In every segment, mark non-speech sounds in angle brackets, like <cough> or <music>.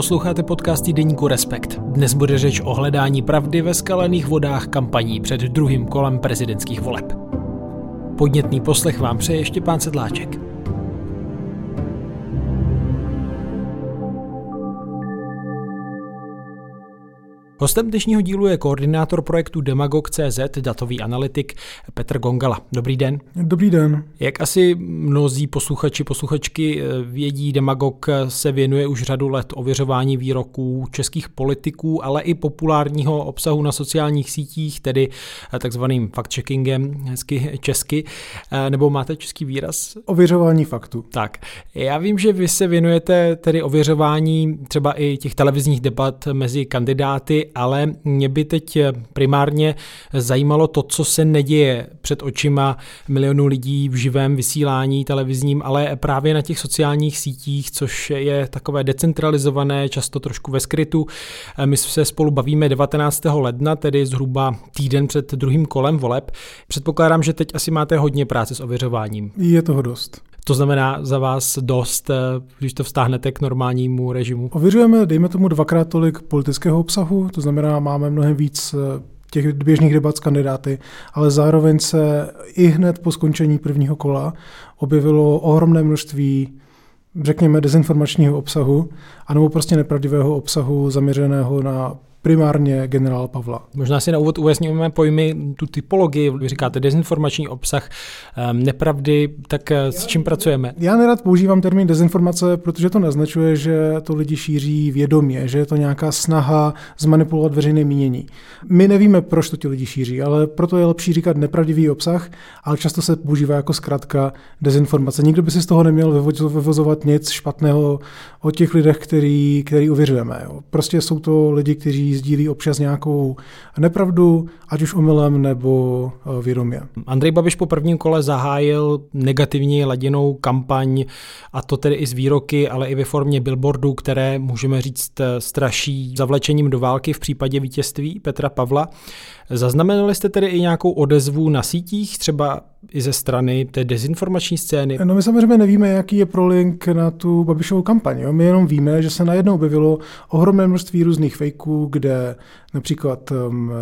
Posloucháte podcast Deníku Respekt. Dnes bude řeč o hledání pravdy ve skalených vodách kampaní před druhým kolem prezidentských voleb. Podnětný poslech vám přeje Štěpán Sedláček. Hostem dnešního dílu je koordinátor projektu Demagog.cz, datový analytik Petr Gongala. Dobrý den. Dobrý den. Jak asi mnozí posluchači, posluchačky eh, vědí, Demagog se věnuje už řadu let ověřování výroků českých politiků, ale i populárního obsahu na sociálních sítích, tedy eh, takzvaným fact-checkingem, hezky česky. Eh, nebo máte český výraz? Ověřování faktu. Tak. Já vím, že vy se věnujete tedy ověřování třeba i těch televizních debat mezi kandidáty ale mě by teď primárně zajímalo to, co se neděje před očima milionů lidí v živém vysílání televizním, ale právě na těch sociálních sítích, což je takové decentralizované, často trošku ve skrytu. My se spolu bavíme 19. ledna, tedy zhruba týden před druhým kolem voleb. Předpokládám, že teď asi máte hodně práce s ověřováním. Je toho dost. To znamená za vás dost, eh, když to vztáhnete k normálnímu režimu? Ověřujeme, dejme tomu, dvakrát tolik politického obsahu, to znamená, máme mnohem víc eh, těch běžných debat s kandidáty, ale zároveň se i hned po skončení prvního kola objevilo ohromné množství řekněme, dezinformačního obsahu, anebo prostě nepravdivého obsahu zaměřeného na primárně generál Pavla. Možná si na úvod ujasníme pojmy, tu typologii, vy říkáte dezinformační obsah, ehm, nepravdy, tak eh, s čím pracujeme? Já nerad používám termín dezinformace, protože to naznačuje, že to lidi šíří vědomě, že je to nějaká snaha zmanipulovat veřejné mínění. My nevíme, proč to ti lidi šíří, ale proto je lepší říkat nepravdivý obsah, ale často se používá jako zkrátka dezinformace. Nikdo by si z toho neměl vyvozovat nic špatného o těch lidech, který, který uvěřujeme. Prostě jsou to lidi, kteří sdílí občas nějakou nepravdu, ať už omylem nebo eh, vědomě. Andrej Babiš po prvním kole zahájil negativní ladinou kampaň, a to tedy i z výroky, ale i ve formě billboardů, které můžeme říct eh, straší zavlečením do války v případě vítězství Petra Pavla. Zaznamenali jste tedy i nějakou odezvu na sítích, třeba i ze strany té dezinformační scény? No my samozřejmě nevíme, jaký je prolink na tu Babišovou kampaň. Jo? My jenom víme, že se najednou objevilo ohromné množství různých fejků, kde například um,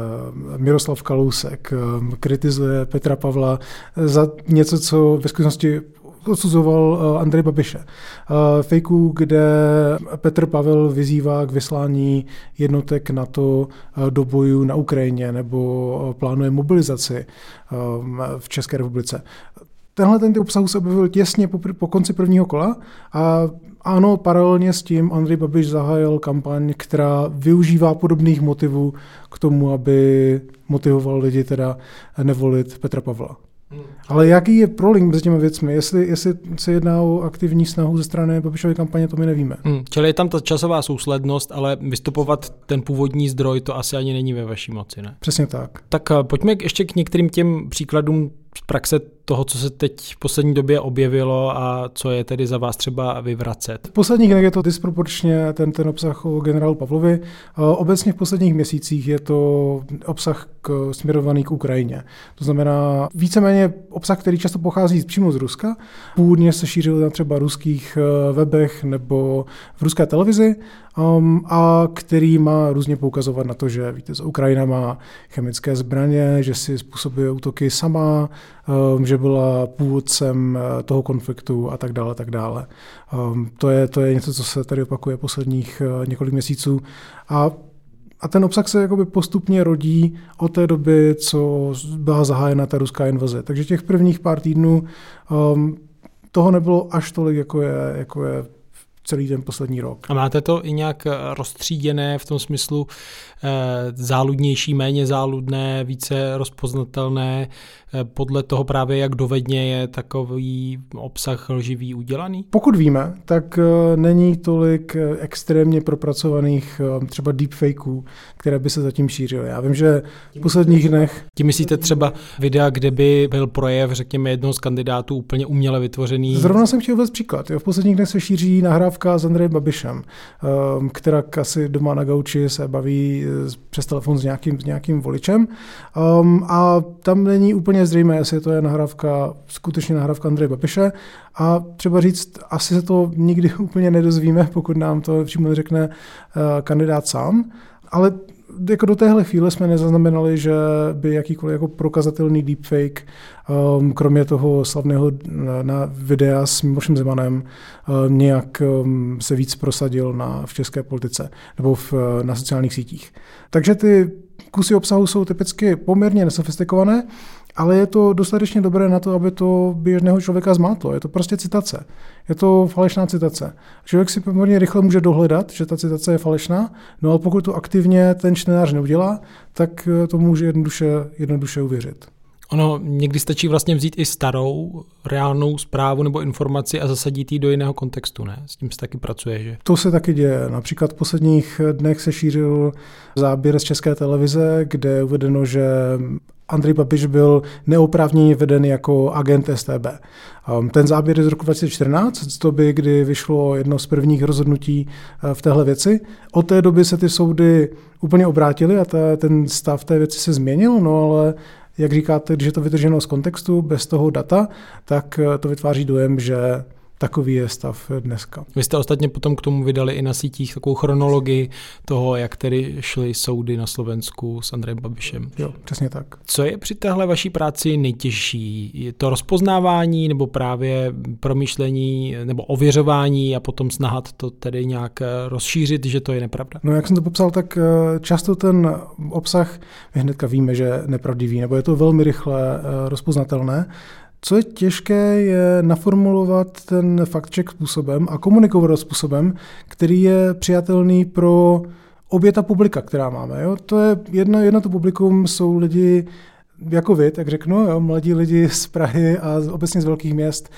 Miroslav Kalousek um, kritizuje Petra Pavla za něco, co ve skutečnosti odsuzoval eh, Andrej Babiše. Eh, fejků, kde Petr Pavel vyzývá k vyslání jednotek NATO eh, do bojů na Ukrajině nebo plánuje mobilizaci v České republice. Tenhle ten obsah se objevil těsně po, po konci prvního kola a ano, paralelně s tím Andrej Babiš zahájil kampaň, která využívá podobných motivů k tomu, aby motivoval lidi teda nevolit Petra Pavla. Hmm. Ale jaký je prolink mezi těmi věcmi? Jestli, jestli se jedná o aktivní snahu ze strany Babišovy kampaně, to my nevíme. Hmm. Čili je tam ta časová souslednost, ale vystupovat ten původní zdroj, to asi ani není ve vaší moci, ne? Přesně tak. Tak eh, pojďme ještě k některým těm příkladům z praxe toho, co se teď v poslední době objevilo a co je tedy za vás třeba vyvracet? V posledních dnech je to disproporčně ten, ten obsah o generálu Pavlovi. Obecně v posledních měsících je to obsah k, směrovaný k Ukrajině. To znamená víceméně obsah, který často pochází přímo z Ruska. Původně se šířil na třeba ruských eh, webech nebo v ruské televizi um, a který má různě poukazovat na to, že víte, Ukrajina má chemické zbraně, že si způsobuje útoky sama, že byla původcem uh, toho konfliktu a tak dále, tak dále. Um, to, je, to je něco, co se tady opakuje posledních uh, několik měsíců a a ten obsah se jakoby postupně rodí od té doby, co byla zahájena ta ruská invaze. Takže těch prvních pár týdnů um, toho nebylo až tolik, jako je, jako je celý ten poslední rok. A máte to i nějak eh, rozstříděné v tom smyslu eh, záludnější, méně záludné, více rozpoznatelné eh, podle toho právě, jak dovedně je takový obsah lživý udělaný? Pokud víme, tak není tolik extrémně propracovaných třeba deepfakeů, které by se zatím šířily. Já vím, že v posledních dnech... Tím myslíte třeba videa, kde by byl projev, řekněme, jednoho z kandidátů úplně uměle vytvořený? Zrovna jsem chtěl vůbec příklad. Jo. V posledních dnech se šíří nahrávky nahrávka s Andrejem Babišem, ehm, která asi doma na gauči se baví eh, přes telefon s nějakým, s nějakým voličem. Um, a tam není úplně zřejmé, jestli to je nahrávka, skutečně nahrávka Andreje Babiše. A třeba říct, asi se to nikdy <laughs> úplně nedozvíme, pokud nám to přímo řekne uh, kandidát sám. Ale jako do téhle chvíle jsme nezaznamenali, že by jakýkoliv jako prokazatelný deepfake, um, kromě toho slavného na, na videa s Milošem Zemanem, um, nějak um, se víc prosadil na, v české politice nebo v, na sociálních sítích. Takže ty kusy obsahu jsou typicky poměrně nesofistikované, ale je to dostatečně dobré na to, aby to běžného člověka zmátlo. Je to prostě citace. Je to falešná citace. Člověk si poměrně rychle může dohledat, že ta citace je falešná, no ale pokud to aktivně ten čtenář neudělá, tak to může jednoduše, jednoduše uvěřit. Ono někdy stačí vlastně vzít i starou, reálnou zprávu nebo informaci a zasadit ji do jiného kontextu, ne? S tím se taky pracuje, že? To se taky děje. Například v posledních dnech se šířil záběr z české televize, kde je uvedeno, že Andrej Babiš byl neoprávněně veden jako agent STB. Um, ten záběr je z roku 2014, z doby, kdy vyšlo jedno z prvních rozhodnutí uh, v téhle věci. Od té doby se ty soudy úplně obrátily a ten stav té věci se změnil, no ale jak říkáte, když je to vytrženo z kontextu, bez toho data, tak uh, to vytváří dojem, že Takový je stav dneska. Vy jste ostatně potom k tomu vydali i na sítích takovou chronologii toho, jak tedy šly soudy na Slovensku s Andrejem Babišem. Jo, přesně tak. Co je při téhle vaší práci nejtěžší? Je to rozpoznávání nebo právě promýšlení nebo ověřování a potom snahat to tedy nějak rozšířit, že to je nepravda? No jak jsem to popsal, tak eh, často ten obsah, my hnedka víme, že je nepravdivý, nebo je to velmi rychle eh, rozpoznatelné. Co je těžké, je naformulovat ten fact check způsobem a komunikovat způsobem, který je přijatelný pro obě ta publika, která máme. Jo? To je jedno, jedno to publikum jsou lidi jako vy, tak řeknu, jo, mladí lidi z Prahy a obecně z velkých měst,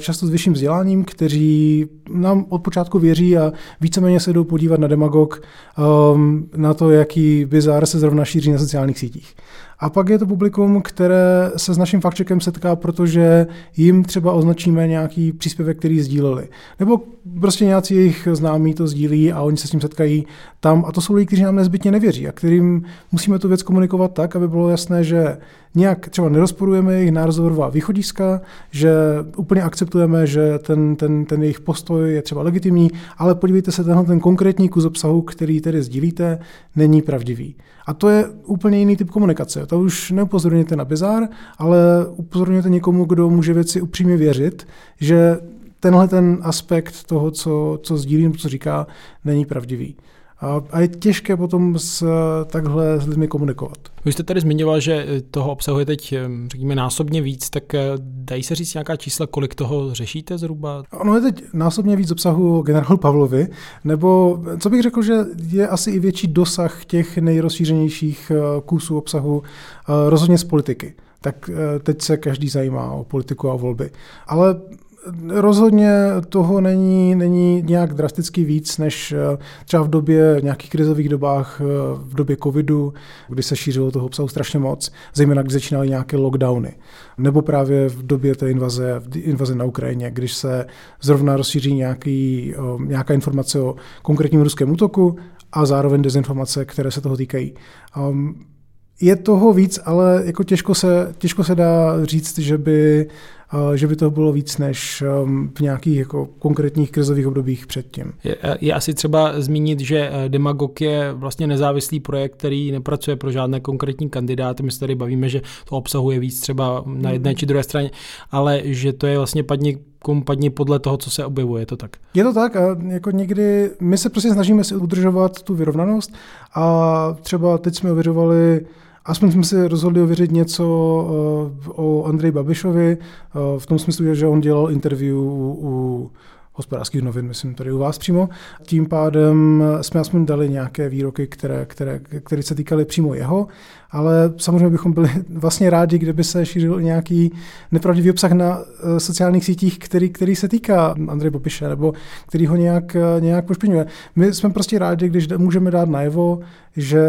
často s vyšším vzděláním, kteří nám od počátku věří a víceméně se jdou podívat na demagog, um, na to, jaký bizar se zrovna šíří na sociálních sítích. A pak je to publikum, které se s naším faktčekem setká, protože jim třeba označíme nějaký příspěvek, který sdíleli. Nebo prostě nějací jejich známí to sdílí a oni se s tím setkají tam. A to jsou lidi, kteří nám nezbytně nevěří a kterým musíme tu věc komunikovat tak, aby bylo jasné, že nějak třeba nerozporujeme jejich názorová východiska, že úplně akceptujeme, že ten, ten, ten jejich postoj je třeba legitimní, ale podívejte se, tenhle ten konkrétní kus obsahu, který tedy sdílíte, není pravdivý. A to je úplně jiný typ komunikace. To už neupozorňujete na bizár, ale upozorňujete někomu, kdo může věci upřímně věřit, že tenhle ten aspekt toho, co, co sdílím, co říká, není pravdivý. A je těžké potom s, takhle s lidmi komunikovat. Vy jste tady zmiňoval, že toho obsahu je teď, řekněme, násobně víc, tak eh, dají se říct nějaká čísla, kolik toho řešíte zhruba? Ono je teď násobně víc obsahu generálu Pavlovi, nebo co bych řekl, že je asi i větší dosah těch nejrozšířenějších eh, kusů obsahu eh, rozhodně z politiky tak teď se každý zajímá o politiku a volby. Ale Rozhodně toho není, není nějak drasticky víc, než eh, třeba v době nějakých krizových dobách, eh, v době covidu, kdy se šířilo toho obsahu strašně moc, zejména když začínaly nějaké lockdowny. Nebo právě v době té invaze, invaze na Ukrajině, když se zrovna rozšíří nějaký, nějaká informace o konkrétním ruském útoku a zároveň dezinformace, které se toho týkají. Um, je toho víc, ale jako těžko se, těžko se dá říct, že by že by to bylo víc než um, v nějakých jako konkrétních krizových obdobích předtím. Je, je asi třeba zmínit, že eh, Demagog je vlastně nezávislý projekt, který nepracuje pro žádné konkrétní kandidáty. My se tady bavíme, že to obsahuje víc třeba na jedné hmm. či druhé straně, ale že to je vlastně padni kompadni podle toho, co se objevuje, je to tak? Je to tak a jako někdy my se prostě snažíme si udržovat tu vyrovnanost a třeba teď jsme ověřovali Aspoň jsme si rozhodli ověřit něco eh, o Andreji Babišovi, eh, v tom smyslu, že on dělal interview u hospodářských novin, myslím tady u vás přímo. Tím pádem jsme aspoň dali nějaké výroky, které, které, které se týkaly přímo jeho, ale samozřejmě bychom byli vlastně rádi, kdyby se šířil nějaký nepravdivý obsah na eh, sociálních sítích, který, který se týká Andreje Babiše, nebo který ho nějak, nějak pošpiňuje. My jsme prostě rádi, když můžeme dát najevo, že,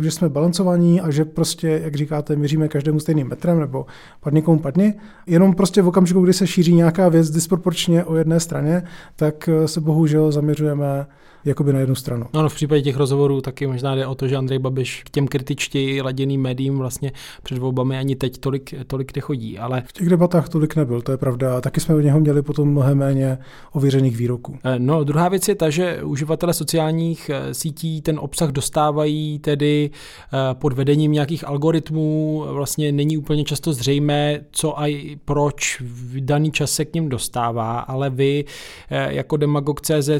že jsme balancovaní a že prostě, jak říkáte, měříme každému stejným metrem nebo padni komu padni. Jenom prostě v okamžiku, kdy se šíří nějaká věc disproporčně o jedné straně, tak se bohužel zaměřujeme jakoby na jednu stranu. No, no v případě těch rozhovorů taky možná jde o to, že Andrej Babiš k těm kritičtěji laděným médiím vlastně před volbami ani teď tolik, tolik nechodí. Ale... V těch debatách tolik nebyl, to je pravda. Taky jsme od něho měli potom mnohem méně ověřených výroků. Eh, no, druhá věc je ta, že uživatelé sociálních eh, sítí ten obsah dostávají tedy eh, pod vedením nějakých algoritmů. Vlastně není úplně často zřejmé, co a proč v daný čas se k ním dostává, ale vy jako Demagog.cz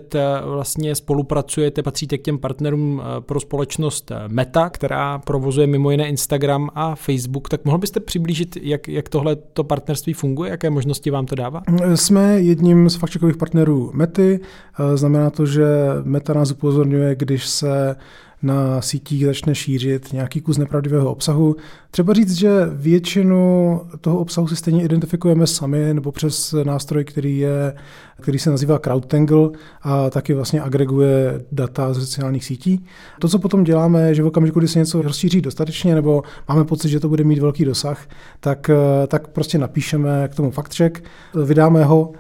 vlastně spolu spolupracujete, patříte k těm partnerům eh, pro společnost eh, Meta, která provozuje mimo jiné Instagram a Facebook, tak mohl byste přiblížit, jak, jak tohle to partnerství funguje, jaké možnosti vám to dává? Jsme jedním z fakčekových partnerů Mety, eh, znamená to, že Meta nás upozorňuje, když se na sítích začne šířit nějaký kus nepravdivého obsahu. Třeba říct, že většinu toho obsahu si stejně identifikujeme sami nebo přes nástroj, který, je, který se nazývá CrowdTangle a taky vlastně agreguje data z sociálních sítí. To, co potom děláme, je, že v okamžiku, kdy se něco rozšíří dostatečně nebo máme pocit, že to bude mít velký dosah, tak, tak prostě napíšeme k tomu fact check, vydáme ho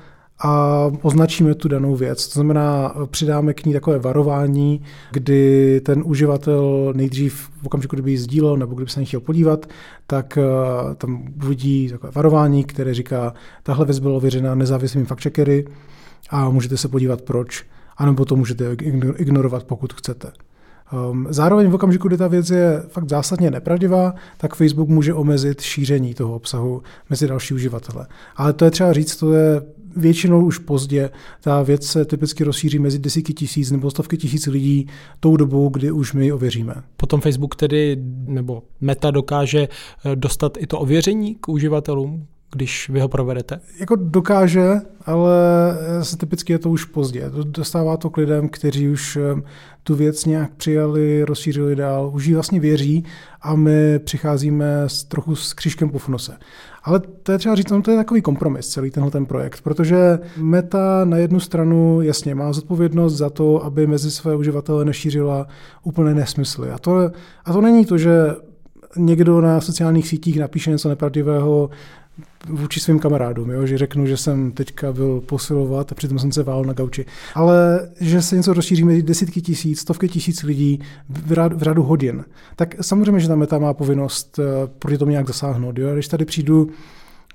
a označíme tu danou věc. To znamená, přidáme k ní takové varování, kdy ten uživatel nejdřív v okamžiku, kdyby ji sdílel nebo kdyby se na chtěl podívat, tak eh, tam uvidí takové varování, které říká, tahle věc byla ověřena nezávislými fact-checkery a můžete se podívat proč, anebo to můžete ignorovat, pokud chcete. Um, zároveň v okamžiku, kdy ta věc je fakt zásadně nepravdivá, tak Facebook může omezit šíření toho obsahu mezi další uživatele. Ale to je třeba říct, to je většinou už pozdě. Ta věc se typicky rozšíří mezi desítky tisíc nebo stovky tisíc lidí tou dobou, kdy už my ji ověříme. Potom Facebook tedy, nebo Meta dokáže eh, dostat i to ověření k uživatelům, když vy ho provedete? Jako dokáže, ale se typicky je to už pozdě. Dostává to k lidem, kteří už eh, tu věc nějak přijali, rozšířili dál, už ji vlastně věří a my přicházíme s trochu s křížkem po nose. Ale to je třeba říct, no to je takový kompromis, celý tenhle ten projekt, protože Meta na jednu stranu jasně má zodpovědnost za to, aby mezi své uživatele nešířila úplné nesmysly. A to, a to není to, že někdo na sociálních sítích napíše něco nepravdivého, vůči svým kamarádům, jo? že řeknu, že jsem teďka byl posilovat a přitom jsem se vál na gauči. Ale že se něco rozšíří mezi desítky tisíc, stovky tisíc lidí v, rád, v řadu hodin, tak samozřejmě, že ta meta má povinnost eh, proti tomu nějak zasáhnout. Jo? Když tady přijdu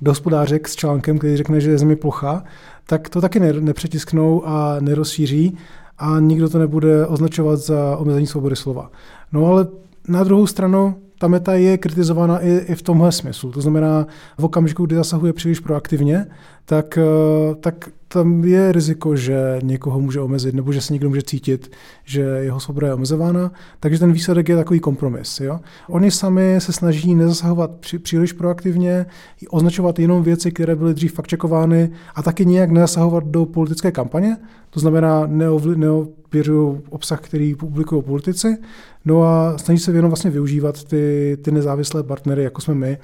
do hospodářek s článkem, který řekne, že je zemi plocha, tak to taky nepřetisknou a nerozšíří a nikdo to nebude označovat za omezení svobody slova. No ale na druhou stranu ta meta je kritizována i, i v tomhle smyslu. To znamená, v okamžiku, kdy zasahuje příliš proaktivně, tak, eh, tak tam je riziko, že někoho může omezit, nebo že se někdo může cítit, že jeho svoboda je omezována, takže ten výsledek je takový kompromis. Jo? Oni sami se snaží nezasahovat příliš proaktivně, označovat jenom věci, které byly dřív fakčekovány a taky nějak nezasahovat do politické kampaně, to znamená neověřují obsah, který publikují politici, no a snaží se jenom vlastně využívat ty, ty nezávislé partnery, jako jsme my,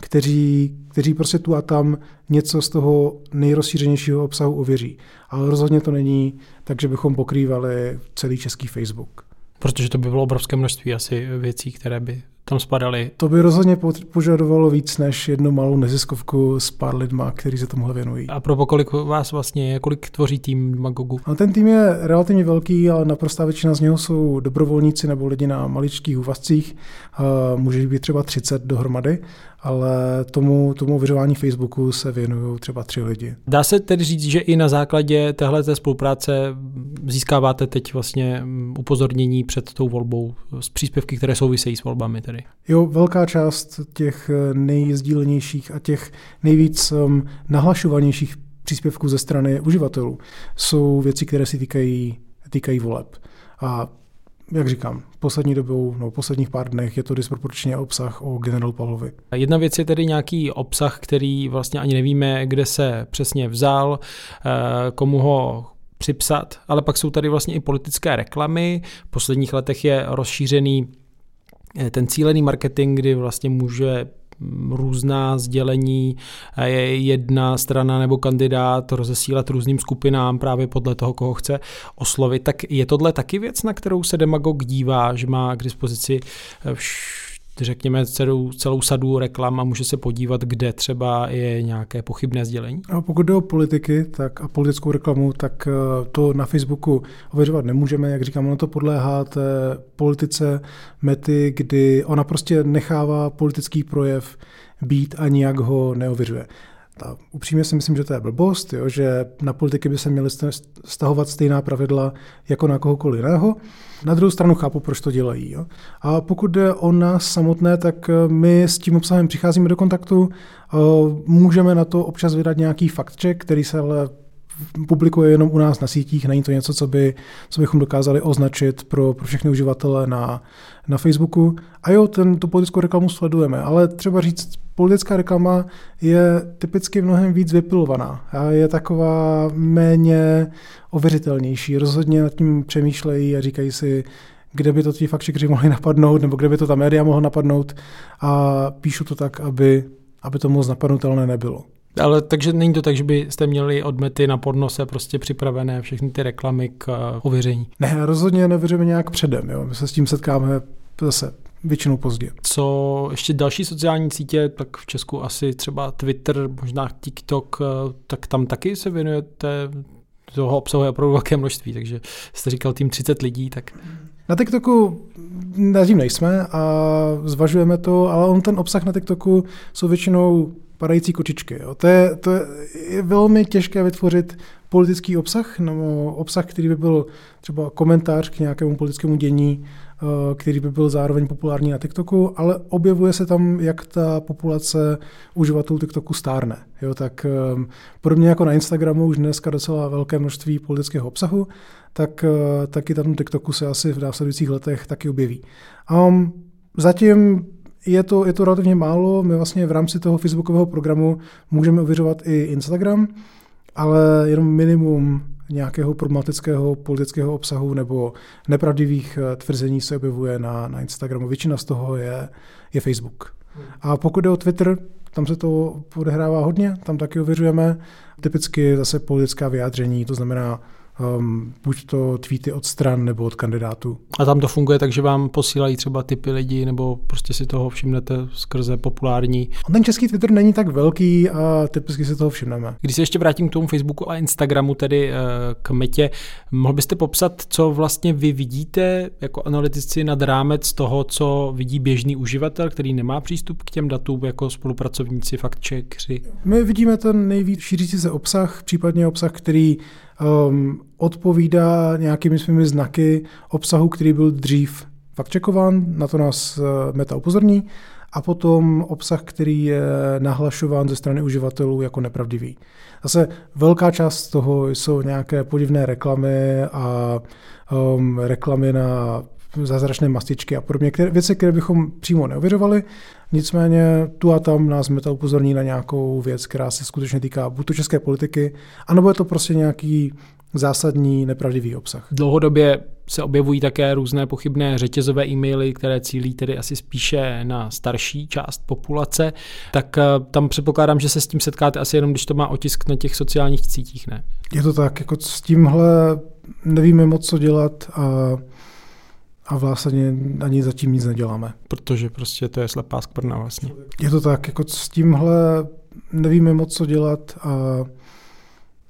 kteří, kteří prostě tu a tam něco z toho nejrozšířenějšího obsahu ověří. Ale rozhodně to není tak, že bychom pokrývali celý český Facebook. Protože to by bylo obrovské množství asi věcí, které by tam spadaly. To by rozhodně požadovalo víc než jednu malou neziskovku s pár lidma, kteří se tomuhle věnují. A pro kolik vás vlastně je, kolik tvoří tým Magogu? No, ten tým je relativně velký, ale naprostá většina z něho jsou dobrovolníci nebo lidi na maličkých úvazcích. Může být třeba 30 dohromady ale tomu, tomu vyřování Facebooku se věnují třeba tři lidi. Dá se tedy říct, že i na základě téhle spolupráce získáváte teď vlastně upozornění před tou volbou z příspěvky, které souvisejí s volbami tedy? Jo, velká část těch nejzdílenějších a těch nejvíc um, nahlašovanějších příspěvků ze strany uživatelů jsou věci, které si týkají, týkají voleb. A jak říkám, poslední dobou, no posledních pár dnech je to disproporčně obsah o generálu Pavlovi. Jedna věc je tedy nějaký obsah, který vlastně ani nevíme, kde se přesně vzal, eh, komu ho připsat, ale pak jsou tady vlastně i politické reklamy. V posledních letech je rozšířený eh, ten cílený marketing, kdy vlastně může různá sdělení, jedna strana nebo kandidát rozesílat různým skupinám právě podle toho, koho chce oslovit. Tak je tohle taky věc, na kterou se demagog dívá, že má k dispozici řekněme, celou, celou sadu reklam a může se podívat, kde třeba je nějaké pochybné sdělení? A pokud jde o politiky tak a politickou reklamu, tak eh, to na Facebooku ověřovat nemůžeme. Jak říkám, ono to podléhá té politice mety, kdy ona prostě nechává politický projev být a nijak ho neověřuje. A upřímně si myslím, že to je blbost, jo, že na politiky by se měly stahovat stejná pravidla jako na kohokoliv jiného. Na druhou stranu chápu, proč to dělají. Jo. A pokud jde o nás samotné, tak eh, my s tím obsahem přicházíme do kontaktu, eh, můžeme na to občas vydat nějaký fakt check, který se ale publikuje jenom u nás na sítích, není to něco, co, by, co bychom dokázali označit pro, pro všechny uživatele na, na Facebooku. A jo, ten, tu politickou reklamu sledujeme, ale třeba říct, politická reklama je typicky mnohem víc vypilovaná a je taková méně ověřitelnější. Rozhodně nad tím přemýšlejí a říkají si, kde by to ti fakčekři mohli napadnout, nebo kde by to ta média mohla napadnout a píšu to tak, aby, aby to moc napadnutelné nebylo. Ale takže není to tak, že byste měli odmety na podnose prostě připravené všechny ty reklamy k uh, ověření? Ne, rozhodně nevěříme nějak předem. Jo. My se s tím setkáme zase většinou pozdě. Co ještě další sociální sítě, tak v Česku asi třeba Twitter, možná TikTok, uh, tak tam taky se věnujete toho obsahuje opravdu velké množství, takže jste říkal tým 30 lidí, tak... Na TikToku zatím nejsme a zvažujeme to, ale on ten obsah na TikToku jsou většinou padající kočičky. Jo. To, je, to je velmi těžké vytvořit politický obsah, nebo obsah, který by byl třeba komentář k nějakému politickému dění, eh, který by byl zároveň populární na TikToku, ale objevuje se tam, jak ta populace uživatelů TikToku stárne. Jo, tak um, podobně jako na Instagramu už dneska docela velké množství politického obsahu, tak uh, taky tam TikToku se asi v následujících letech taky objeví. Um, zatím je to, je to relativně málo. My vlastně v rámci toho facebookového programu můžeme ověřovat i Instagram, ale jenom minimum nějakého problematického politického obsahu nebo nepravdivých eh, tvrzení se objevuje na, na Instagramu. Většina z toho je, je Facebook. A pokud jde o Twitter, tam se to odehrává hodně, tam taky ověřujeme. Typicky zase politická vyjádření, to znamená um, buď to tweety od stran nebo od kandidátů. A tam to funguje tak, že vám posílají třeba typy lidí nebo prostě si toho všimnete skrze populární. On ten český Twitter není tak velký a typicky si toho všimneme. Když se ještě vrátím k tomu Facebooku a Instagramu, tedy uh, k metě, mohl byste popsat, co vlastně vy vidíte jako analytici nad rámec toho, co vidí běžný uživatel, který nemá přístup k těm datům jako spolupracovníci, fakt checkři? My vidíme ten nejvíc šířící se obsah, případně obsah, který um, odpovídá nějakými svými znaky obsahu, který byl dřív faktčekován, na to nás uh, Meta upozorní, a potom obsah, který je nahlašován ze strany uživatelů jako nepravdivý. Zase velká část toho jsou nějaké podivné reklamy a um, reklamy na zázračné mastičky a podobně, které, věci, které bychom přímo neověřovali. Nicméně tu a tam nás Meta upozorní na nějakou věc, která se skutečně týká buď české politiky, anebo je to prostě nějaký zásadní nepravdivý obsah. Dlouhodobě se objevují také různé pochybné řetězové e-maily, které cílí tedy asi spíše na starší část populace, tak eh, tam předpokládám, že se s tím setkáte asi jenom, když to má otisk na těch sociálních sítích, ne? Je to tak, jako s tímhle nevíme moc, co dělat a a vlastně ani zatím nic neděláme. Protože prostě to je slepá skvrna vlastně. Je to tak, jako s tímhle nevíme moc, co dělat a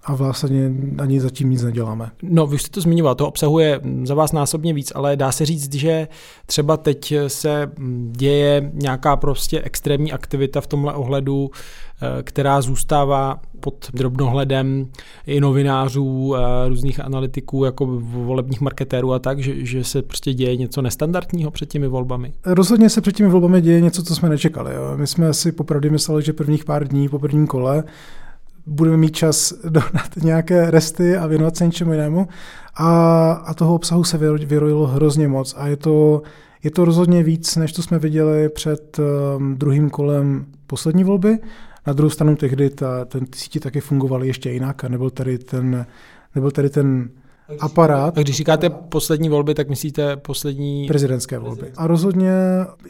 a vlastně ani zatím nic neděláme. No, vy jste to zmiňoval, to obsahuje za vás násobně víc, ale dá se říct, že třeba teď se děje nějaká prostě extrémní aktivita v tomhle ohledu, eh, která zůstává pod drobnohledem i novinářů, eh, různých analytiků, jako volebních marketérů a tak, že, že se prostě děje něco nestandardního před těmi volbami? Rozhodně se před těmi volbami děje něco, co jsme nečekali. Jo. My jsme si popravdě mysleli, že prvních pár dní po prvním kole budeme mít čas <laughs> dohnat nějaké resty a věnovat se něčemu jinému. A, a toho obsahu se vyrojilo hrozně moc a je to, je to rozhodně víc, než to jsme viděli před um, druhým kolem poslední volby. Na druhou stranu tehdy ta, ten síti taky fungovaly ještě jinak a nebyl tady ten, nebyl tady ten aparát. A když říkáte poslední volby, tak myslíte poslední... Prezidentské volby. A rozhodně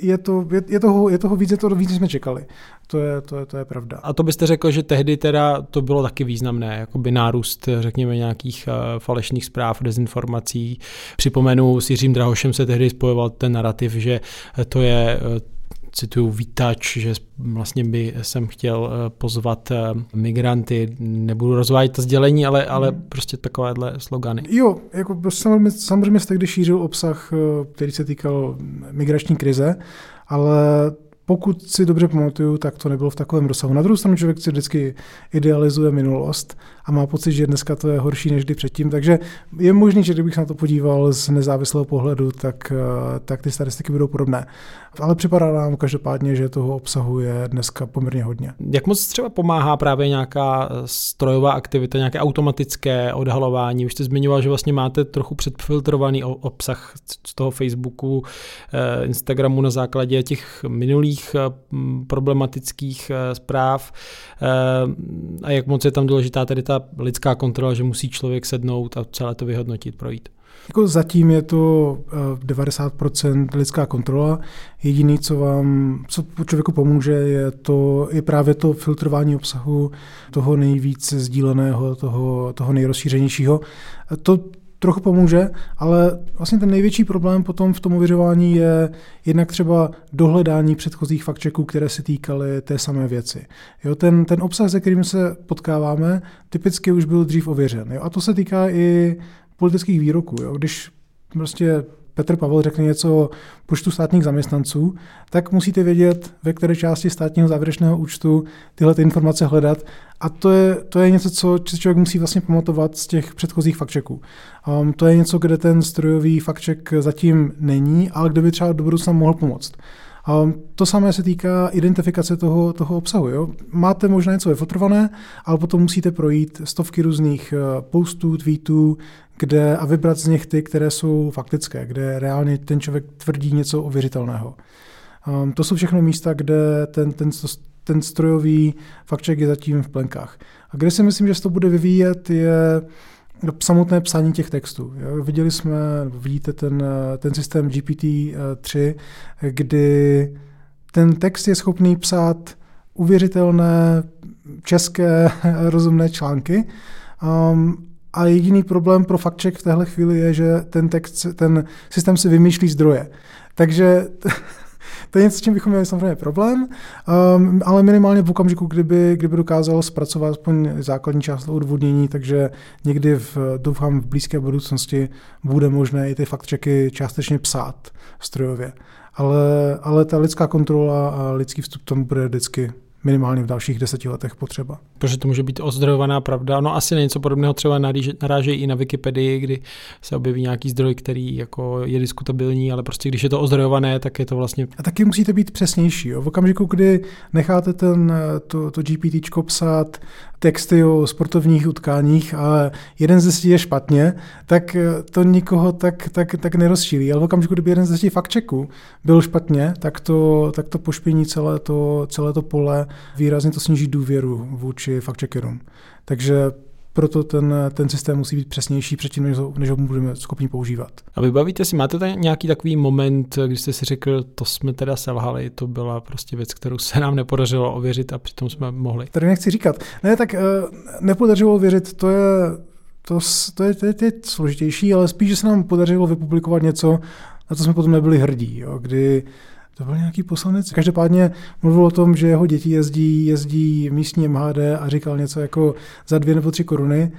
je, to, je, je, toho, je toho víc, je to víc, než jsme čekali. To je, to, je, to je pravda. A to byste řekl, že tehdy teda to bylo taky významné, jakoby nárůst, řekněme, nějakých uh, falešných zpráv, dezinformací. Připomenu, s Jiřím Drahošem se tehdy spojoval ten narrativ, že to je uh, cituju výtač, že vlastně by jsem chtěl eh, pozvat eh, migranty, nebudu rozvádět to sdělení, ale, ale hmm. prostě takovéhle slogany. Jo, jako samozřejmě, samozřejmě jste když šířil obsah, který se týkal migrační krize, ale pokud si dobře pamatuju, tak to nebylo v takovém rozsahu. Na druhou stranu člověk si vždycky idealizuje minulost a má pocit, že dneska to je horší než kdy předtím. Takže je možné, že kdybych na to podíval z nezávislého pohledu, tak, eh, tak ty statistiky budou podobné. Ale připadá nám každopádně, že toho obsahu je dneska poměrně hodně. Jak moc třeba pomáhá právě nějaká strojová aktivita, nějaké automatické odhalování? Už jste zmiňoval, že vlastně máte trochu předfiltrovaný obsah z toho Facebooku, eh, Instagramu na základě těch minulých eh, problematických zpráv. A jak moc je tam důležitá tedy ta lidská kontrola, že musí člověk sednout a celé to vyhodnotit, projít. Jako zatím je to 90% eh, lidská kontrola. Jediný, co vám, co člověku pomůže, je, to, je právě to filtrování obsahu toho nejvíc sdíleného, toho, toho nejrozšířenějšího. To trochu pomůže, ale vlastně ten největší problém potom v tom ověřování je jednak třeba dohledání předchozích faktčeků, které se týkaly té samé věci. Jo, ten, ten obsah, se kterým se potkáváme, typicky už byl dřív ověřen. Jo, a to se týká i politických výroků. Jo. Když prostě Petr Pavel řekne něco o počtu státních zaměstnanců, tak musíte vědět, ve které části státního závěrečného účtu tyhle ty informace hledat. A to je, to je něco, co člověk musí vlastně pamatovat z těch předchozích faktčeků. Um, to je něco, kde ten strojový faktček zatím není, ale kde by třeba do budoucna mohl pomoct. Um, to samé se týká identifikace toho, toho obsahu. Jo? Máte možná něco vyfotrované, ale potom musíte projít stovky různých uh, postů, tweetů, kde, a vybrat z nich ty, které jsou faktické, kde reálně ten člověk tvrdí něco ověřitelného. Um, to jsou všechno místa, kde ten, ten, ten strojový faktček je zatím v plenkách. A kde si myslím, že se to bude vyvíjet, je samotné psaní těch textů. Jo, viděli jsme, vidíte ten, ten systém GPT-3, kdy ten text je schopný psát uvěřitelné české <laughs> rozumné články. Um, a jediný problém pro faktček v téhle chvíli je, že ten, text, ten systém si vymýšlí zdroje. Takže <laughs> to je něco, s čím bychom měli samozřejmě problém, um, ale minimálně v okamžiku, kdyby, kdyby dokázal zpracovat aspoň základní část odvodnění, takže někdy v, doufám v blízké budoucnosti bude možné i ty fact-checky částečně psát strojově. Ale, ale ta lidská kontrola a lidský vstup tam bude vždycky minimálně v dalších deseti letech potřeba. Protože to může být ozdrojovaná pravda. No asi něco podobného třeba narážejí i na Wikipedii, kdy se objeví nějaký zdroj, který jako je diskutabilní, ale prostě když je to ozdrojované, tak je to vlastně... A taky musíte být přesnější. Jo. V okamžiku, kdy necháte ten, to, to GPT psát texty o sportovních utkáních a jeden ze je špatně, tak to nikoho tak, tak, tak nerozšíří. Ale v okamžiku, kdyby jeden ze fakt checků byl špatně, tak to, tak to pošpění celé to, celé to pole výrazně to sníží důvěru vůči fact-checkerům. Takže proto ten, ten systém musí být přesnější předtím, než ho, než ho budeme schopni používat. A vybavíte si, máte tady nějaký takový moment, kdy jste si řekl, to jsme teda selhali, to byla prostě věc, kterou se nám nepodařilo ověřit a přitom jsme mohli. Tady nechci říkat. Ne, tak uh, nepodařilo ověřit, to je, to, to, je, to, je, to je složitější, ale spíš, že se nám podařilo vypublikovat něco, na co jsme potom nebyli hrdí, jo, kdy to byl nějaký poslanec. Každopádně mluvil o tom, že jeho děti jezdí, jezdí místní MHD a říkal něco jako za dvě nebo tři koruny.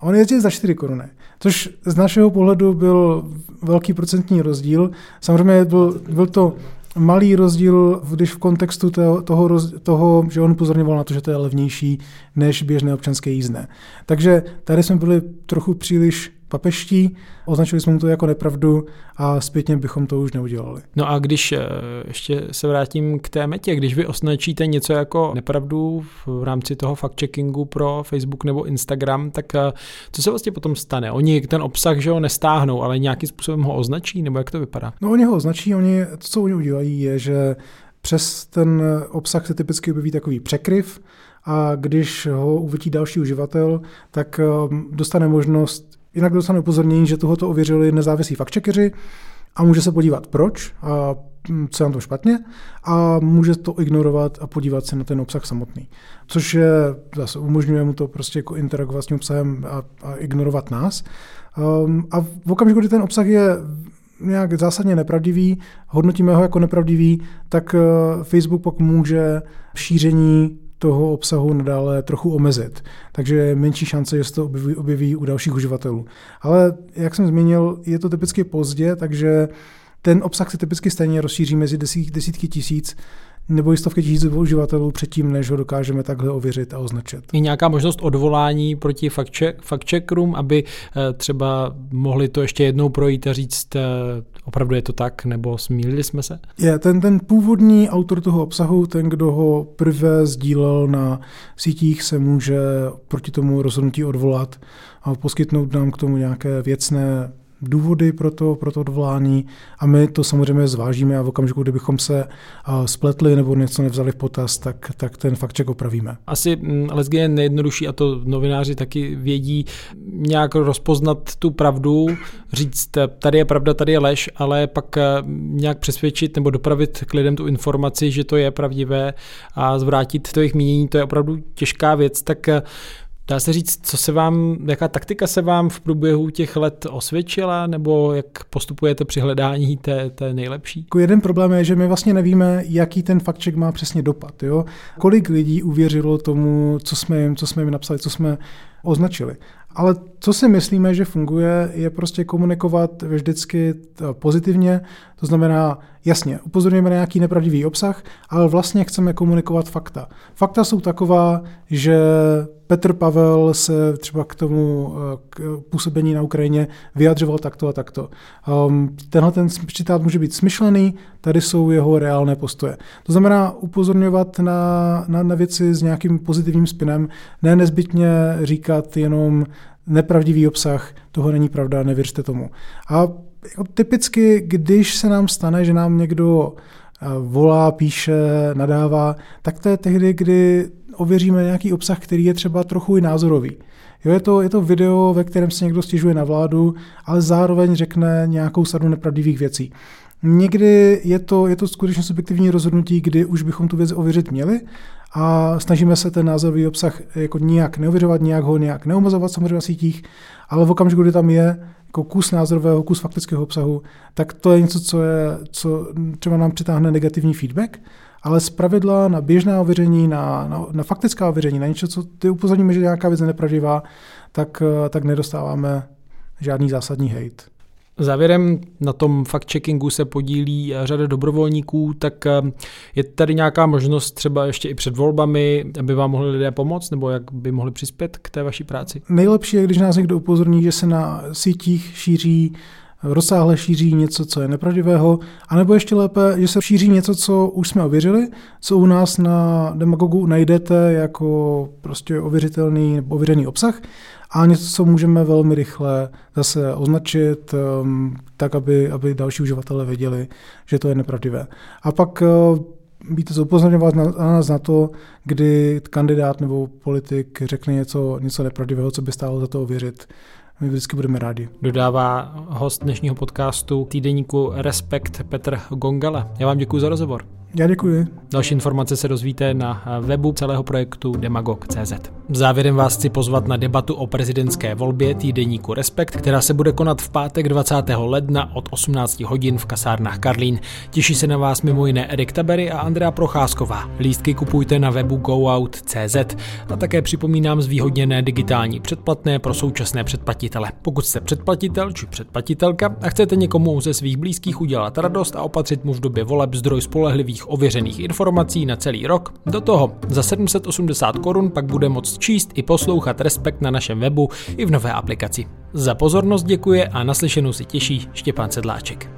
On jezdí za čtyři koruny, což z našeho pohledu byl velký procentní rozdíl. Samozřejmě byl, byl to malý rozdíl, když v kontextu toho, toho, toho, že on upozorňoval na to, že to je levnější než běžné občanské jízdné. Takže tady jsme byli trochu příliš papeští, označili jsme mu to jako nepravdu a zpětně bychom to už neudělali. No a když eh, ještě se vrátím k té metě, když vy označíte něco jako nepravdu v rámci toho fact-checkingu pro Facebook nebo Instagram, tak eh, co se vlastně potom stane? Oni ten obsah, že ho nestáhnou, ale nějakým způsobem ho označí, nebo jak to vypadá? No oni ho označí, oni, to, co oni udělají, je, že přes ten obsah se typicky objeví takový překryv, a když ho uvidí další uživatel, tak eh, dostane možnost Jinak dostane upozornění, že tohoto ověřili nezávislí faktčekeři a může se podívat proč a hm, co je na to špatně a může to ignorovat a podívat se na ten obsah samotný. Což je, zase umožňuje mu to prostě jako interagovat s tím obsahem a, a ignorovat nás. Um, a v okamžiku, kdy ten obsah je nějak zásadně nepravdivý, hodnotíme ho jako nepravdivý, tak eh, Facebook pak může šíření toho obsahu nadále trochu omezit. Takže je menší šance, že se to objeví, objeví u dalších uživatelů. Ale jak jsem zmínil, je to typicky pozdě, takže ten obsah se typicky stejně rozšíří mezi desítky tisíc nebo i stovky tisíc uživatelů předtím, než ho dokážeme takhle ověřit a označit. Je nějaká možnost odvolání proti fact-checkerům, aby eh, třeba mohli to ještě jednou projít a říct, eh, opravdu je to tak, nebo smílili jsme se? Je, ten, ten původní autor toho obsahu, ten, kdo ho prvé sdílel na sítích, se může proti tomu rozhodnutí odvolat a poskytnout nám k tomu nějaké věcné důvody pro to, pro to odvolání a my to samozřejmě zvážíme a v okamžiku, kdybychom se spletli nebo něco nevzali v potaz, tak, tak ten fakt check opravíme. Asi mm, LSG je nejjednodušší a to novináři taky vědí nějak rozpoznat tu pravdu, říct, tady je pravda, tady je lež, ale pak eh, nějak přesvědčit nebo dopravit k lidem tu informaci, že to je pravdivé a zvrátit to jejich mínění, to je opravdu těžká věc, tak eh, Dá se říct, co se vám, jaká taktika se vám v průběhu těch let osvědčila, nebo jak postupujete při hledání té, té nejlepší? Jako jeden problém je, že my vlastně nevíme, jaký ten faktček má přesně dopad. Jo? Kolik lidí uvěřilo tomu, co jsme jim, co jsme jim napsali, co jsme označili. Ale co si myslíme, že funguje, je prostě komunikovat vždycky pozitivně, to znamená, jasně, upozorňujeme na nějaký nepravdivý obsah, ale vlastně chceme komunikovat fakta. Fakta jsou taková, že Petr Pavel se třeba k tomu k působení na Ukrajině vyjadřoval takto a takto. Um, tenhle ten citát může být smyšlený, tady jsou jeho reálné postoje. To znamená upozorňovat na, na, na věci s nějakým pozitivním spinem, ne nezbytně říkat jenom nepravdivý obsah, toho není pravda, nevěřte tomu. A jako typicky, když se nám stane, že nám někdo eh, volá, píše, nadává, tak to je tehdy, kdy ověříme nějaký obsah, který je třeba trochu i názorový. Jo, je, to, je to video, ve kterém se někdo stěžuje na vládu, ale zároveň řekne nějakou sadu nepravdivých věcí. Někdy je to, je to skutečně subjektivní rozhodnutí, kdy už bychom tu věc ověřit měli a snažíme se ten názorový obsah jako nijak neověřovat, nijak ho nějak neomezovat samozřejmě na sítích, ale v okamžiku, kdy tam je jako kus názorového, kus faktického obsahu, tak to je něco, co, je, co třeba nám přitáhne negativní feedback, ale z pravidla na běžná ověření, na, na, na faktická ověření, na něco, co ty upozorníme, že nějaká věc je nepravdivá, tak, tak nedostáváme žádný zásadní hate. Závěrem na tom fact-checkingu se podílí řada dobrovolníků, tak eh, je tady nějaká možnost třeba ještě i před volbami, aby vám mohli lidé pomoct, nebo jak by mohli přispět k té vaší práci? Nejlepší je, když nás někdo upozorní, že se na sítích šíří rozsáhle šíří něco, co je nepravdivého, anebo ještě lépe, že se šíří něco, co už jsme ověřili, co u nás na Demagogu najdete jako prostě ověřitelný nebo ověřený obsah a něco, co můžeme velmi rychle zase označit, um, tak, aby, aby další uživatelé věděli, že to je nepravdivé. A pak uh, víte upozorňovat na, na nás na to, kdy kandidát nebo politik řekne něco, něco nepravdivého, co by stálo za to ověřit. My vždycky budeme rádi. Dodává host dnešního podcastu týdeníku Respekt Petr Gongala. Já vám děkuji za rozhovor. Já děkuji. Další informace se dozvíte na webu celého projektu demagog.cz. Závěrem vás chci pozvat na debatu o prezidentské volbě týdeníku Respekt, která se bude konat v pátek 20. ledna od 18 hodin v kasárnách Karlín. Těší se na vás mimo jiné Erik Tabery a Andrea Procházková. Lístky kupujte na webu goout.cz a také připomínám zvýhodněné digitální předplatné pro současné předplatitele. Pokud jste předplatitel či předplatitelka a chcete někomu ze svých blízkých udělat radost a opatřit mu v době voleb zdroj spolehlivých nových ověřených informací na celý rok. Do toho za 780 korun pak bude moct číst i poslouchat Respekt na našem webu i v nové aplikaci. Za pozornost děkuje a naslyšenou si těší Štěpán Sedláček.